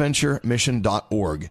bonaventuremission.org.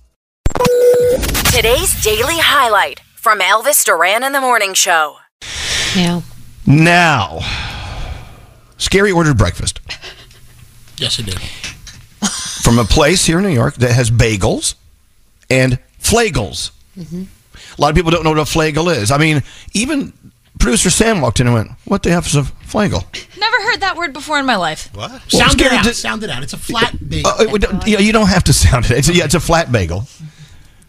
Today's daily highlight from Elvis Duran in the Morning Show. Now. Now, Skeery ordered breakfast Yes, it did. from a place here in New York that has bagels and flagels. Mm-hmm. A lot of people don't know what a flagel is. I mean, even producer Sam walked in and went, "What the F is a flagel?" Never heard that word before in my life. What? Well, sound it Skeery out. did- sound it out. It's a flat bagel. Uh, it would- you, know, you don't have to sound it. It's, yeah, it's a flat bagel.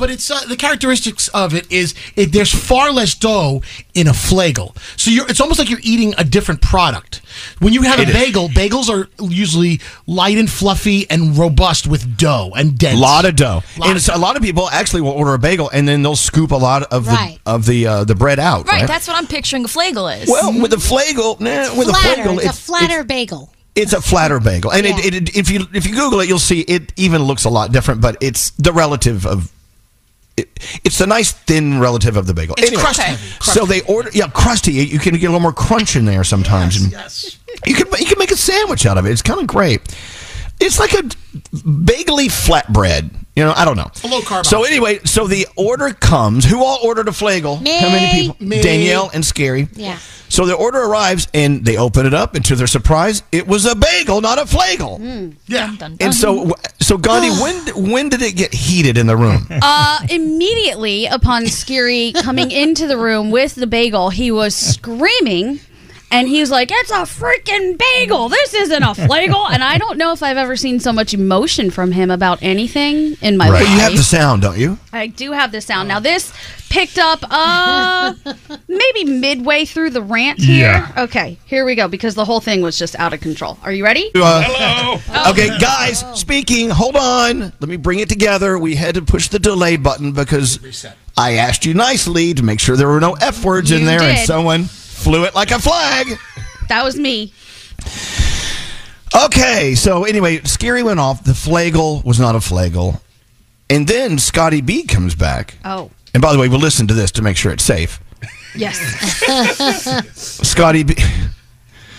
But it's uh, the characteristics of it is it, there's far less dough in a flagel, so you're it's almost like you're eating a different product. When you have It a is. bagel, bagels are usually light and fluffy and robust with dough and dense. A lot of dough, Lot and of it's, a lot of people actually will order a bagel and then they'll scoop a lot of Right. the of the uh, the bread out. Right, Right. that's what I'm picturing a flagel is. well, with the flagel, nah, with a Flatter. flagel, it's, it's a flatter bagel. It's a flatter bagel, and Yeah. it, it, if you if you Google it, you'll see it even looks a lot different. But it's the relative of it, it's the nice thin relative of the bagel. It's crust heavy. Crust so they order yeah crusty. You can get a little more crunch in there sometimes. and Yes. You can you can make a sandwich out of it. It's kind of great. It's like a bagely flatbread. You know, I don't know. A low carb So option. anyway, so the order comes. Who all ordered a flagel? Me. How many people? Me. Danielle and Skeery. Yeah. So the order arrives and they open it up, and to their surprise, it was a bagel, not a flagel. Yeah. Dun, dun. And so, so Gandhi, when when did it get heated in the room? Uh, immediately upon Skeery coming into the room with the bagel, he was screaming. And he was like, "It's a freaking bagel! This isn't a flagel!" And I don't know if I've ever seen so much emotion from him about anything in my life. But you have the sound, don't you? I do have the sound. Now this picked up uh maybe midway through the rant here. Okay, here we go because the whole thing was just out of control. Are you ready? Uh, Okay, guys, speaking. Hold on. Let me bring it together. We had to push the delay button because I asked you nicely to make sure there were no f words in You there, and did. someone flew it like a flag. That was me. Okay, so anyway, Skeery went off. The flagel was not a flagel. And then Scotty B comes back. Oh. And by the way, we'll listen to this to make sure it's safe. Yes. Scotty B.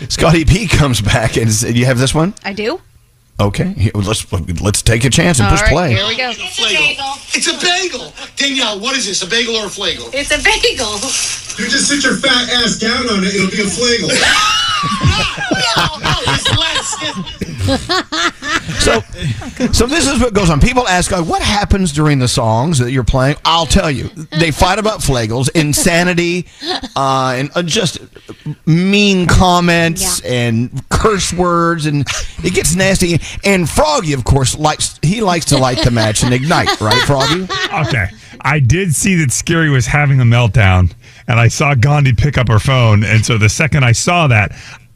Scotty B comes back and "You have this one? I do. Okay, let's let's take a chance and All push right, play." here we go. It's a bagel. Danielle, what is this? A bagel or a flagel? It's a bagel. You just sit your fat ass down on it, it'll be a flagel. no, no, it's less. So, so this is what goes on. People ask, uh, what happens during the songs that you're playing? I'll tell you. They fight about flagels, insanity, uh, and uh, just mean comments and curse words, and it gets nasty. And Froggy, of course, likes he likes to light the match and ignite, right, Froggy? Okay. I did see that Skeery was having a meltdown, and I saw Gandhi pick up her phone. And so the second I saw that,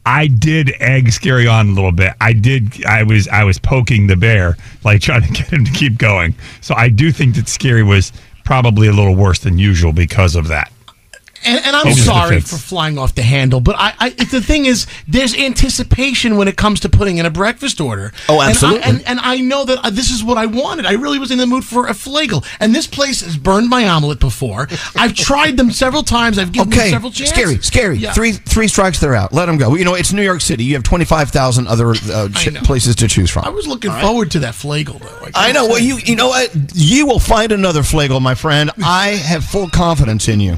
I did egg Skeery on a little bit. I did. I was. I was poking the bear, like trying to get him to keep going. So I do think that Skeery was probably a little worse than usual because of that. And, and I'm sorry for flying off the handle, but I, I the thing is, there's anticipation when it comes to putting in a breakfast order. Oh, And I- absolutely. And, and, I know that uh, this is what I wanted. I really was in the mood for a flagel, and this place has burned my omelet before. I've tried them several times. I've given them Okay, several chances. Skeery, Skeery. Yeah. Three three strikes, they're out. Let them go. You know, it's New York City. You have twenty five thousand other uh, places to choose from. I was looking forward to that flagel, though. I know. Well, you you know what? You will find another flagel, my friend. I have full confidence in you.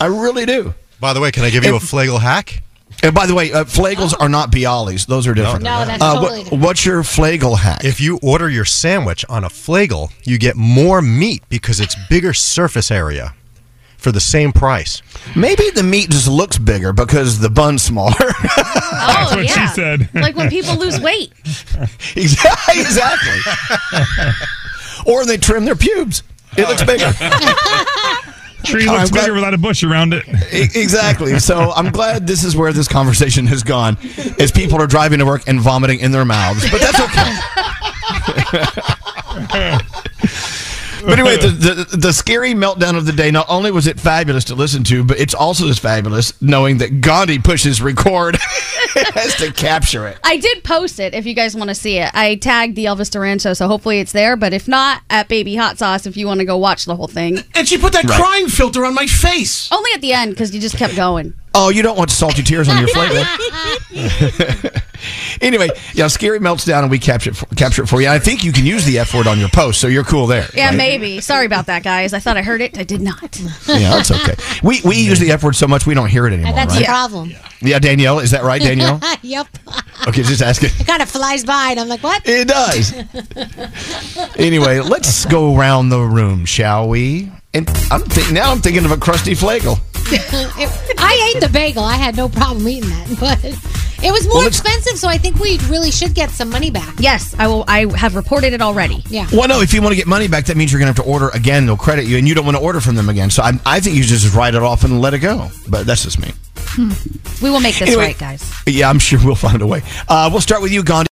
I really do. By the way, can I give you a flagel hack? And by the way, uh, flagels are not Bialys. Those are different. No, that's Uh, totally what- different. what's your flagel hack? If you order your sandwich on a flagel, you get more meat because it's bigger surface area for the same price. Maybe the meat just looks bigger because the bun's smaller. Oh, what she yeah. said. Like when people lose weight. exactly. exactly. or they trim their pubes. It looks bigger. Tree I'm looks glad- without a bush around it. Exactly. So I'm glad this is where this conversation has gone, as people are driving to work and vomiting in their mouths. But that's okay. But anyway, the, the the Skeery meltdown of the day. Not only was it fabulous to listen to, but it's also as fabulous knowing that Gandhi pushes record has to capture it. I did post it if you guys want to see it. I tagged the Elvis Duran show, so hopefully it's there. But if not, at Baby Hot Sauce if you want to go watch the whole thing. And she put that Right. crying filter on my face. Only at the end because you just kept going. Oh, you don't want salty tears on your flavor. anyway, yeah, Skeery melts down and we capture it for, capture it for you. I think you can use the F word on your post, so you're cool there. Yeah, right? maybe. Sorry about that, guys. I thought I heard it. I did not. Yeah, that's okay. We we use the F word so much we don't hear it anymore, That's right? the problem. Yeah, Danielle, is that right, Danielle? yep. Okay, just asking. It kind of flies by, and I'm like, what? It does. anyway, let's go around the room, shall we? And I'm think- now I'm thinking of a crusty flagel. I ate the bagel. I had no problem eating that, but it was more Well, expensive, so I think we really should get some money back. Yes, I will. I have reported it already. Yeah. Well, no, if you want to get money back, that means you're going to have to order again. They'll credit you, and you don't want to order from them again. So I, I think you just write it off and let it go. But that's just me. We will make this Anyway. right, guys. Yeah, I'm sure we'll find a way. Uh, we'll start with you, Gandhi.